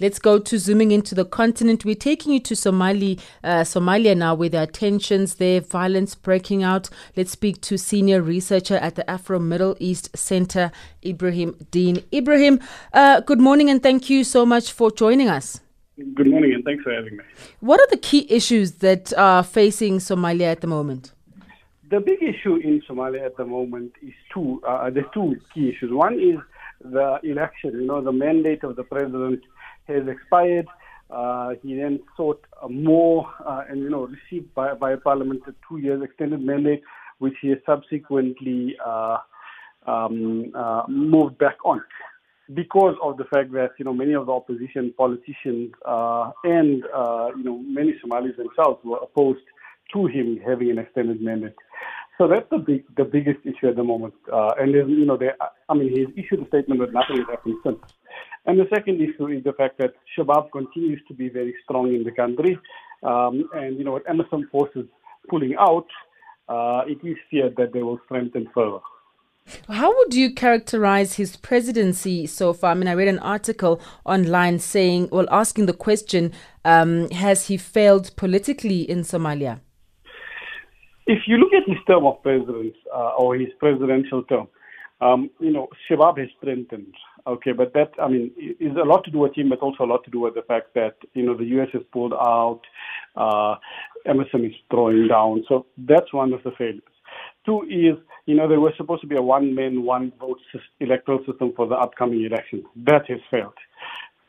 Let's go to zooming into the continent. We're taking you to Somali, uh, Somalia now, where there are tensions there, violence breaking out. Let's speak to senior researcher at the Afro Middle East Center, Ibrahim Dean. Ibrahim, uh, good morning and thank you so much for joining us. Good morning and thanks for having me. What are the key issues that are facing Somalia at the moment? The big issue in Somalia at the moment is two. Uh, there's two key issues. One is the election. You know, the mandate of the president has expired. Uh, he then sought more uh, and, you know, received by, by Parliament a two years extended mandate, which he has subsequently uh, um, uh, moved back on because of the fact that you know many of the opposition politicians uh, and uh, you know many Somalis themselves were opposed to him having an extended mandate. So that's the big, the biggest issue at the moment. Uh, and you know, they, I mean, he's issued a statement that nothing has happened since. And the second issue is the fact that Shabab continues to be very strong in the country. Um, and you know, with Amisom forces pulling out, uh, it is feared that they will strengthen further. How would you characterize his presidency so far? I mean, I read an article online saying, well, asking the question, um, has he failed politically in Somalia? If you look at his term of presidents uh, or his presidential term, um, you know, Shabab has strengthened. Okay, but that, I mean, is a lot to do with him, but also a lot to do with the fact that, you know, the U.S. has pulled out, uh, is throwing down. So that's one of the failures. Two is, you know, there was supposed to be a one man, one vote electoral system for the upcoming election. That has failed.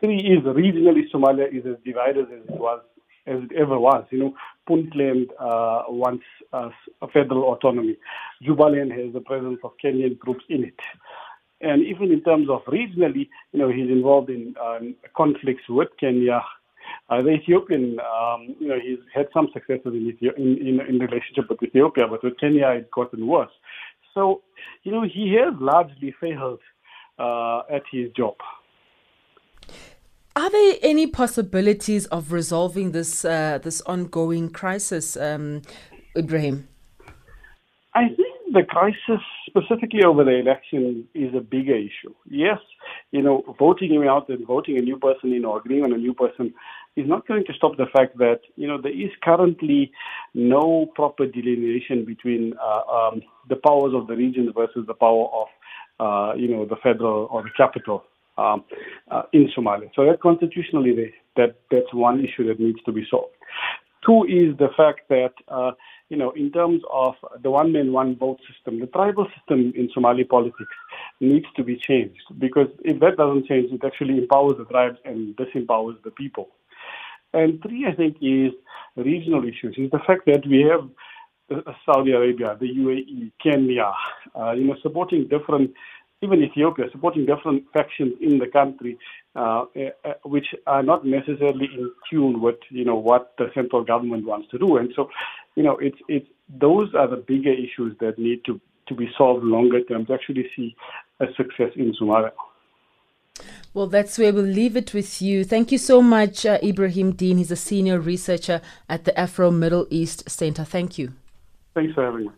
Three is regionally Somalia is as divided as it was, as it ever was. You know, Puntland uh, wants uh, a federal autonomy. Jubaland has the presence of Kenyan groups in it. And even in terms of regionally, you know, he's involved in um, conflicts with Kenya, uh, the Ethiopian, um, you know, he's had some successes in, Ethiopia, in, in, in relationship with Ethiopia, but with Kenya it's gotten worse. So, you know, he has largely failed uh, at his job. Are there any possibilities of resolving this uh, this ongoing crisis, um, Ibrahim? I think the crisis, specifically over the election, is a bigger issue. Yes, you know, voting him out and voting a new person in or agreeing on a new person is not going to stop the fact that, you know, there is currently no proper delineation between uh, um, the powers of the regions versus the power of, uh, you know, the federal or the capital um, uh, in Somalia. So that constitutionally, that that's one issue that needs to be solved. Two is the fact that, uh, you know, in terms of the one man, one vote system, the tribal system in Somali politics needs to be changed because if that doesn't change, it actually empowers the tribes and disempowers the people. And three, I think, is regional issues. Is the fact that we have uh, Saudi Arabia, the UAE, Kenya, uh, you know, supporting different even Ethiopia, supporting different factions in the country, uh, uh, which are not necessarily in tune with you know what the central government wants to do. And so, you know, it's it's those are the bigger issues that need to to be solved longer term to actually see a success in Somalia. Well, that's where we'll leave it with you. Thank you so much, uh, Ibrahim Dean. He's a senior researcher at the Afro Middle East Center. Thank you. Thanks for having me.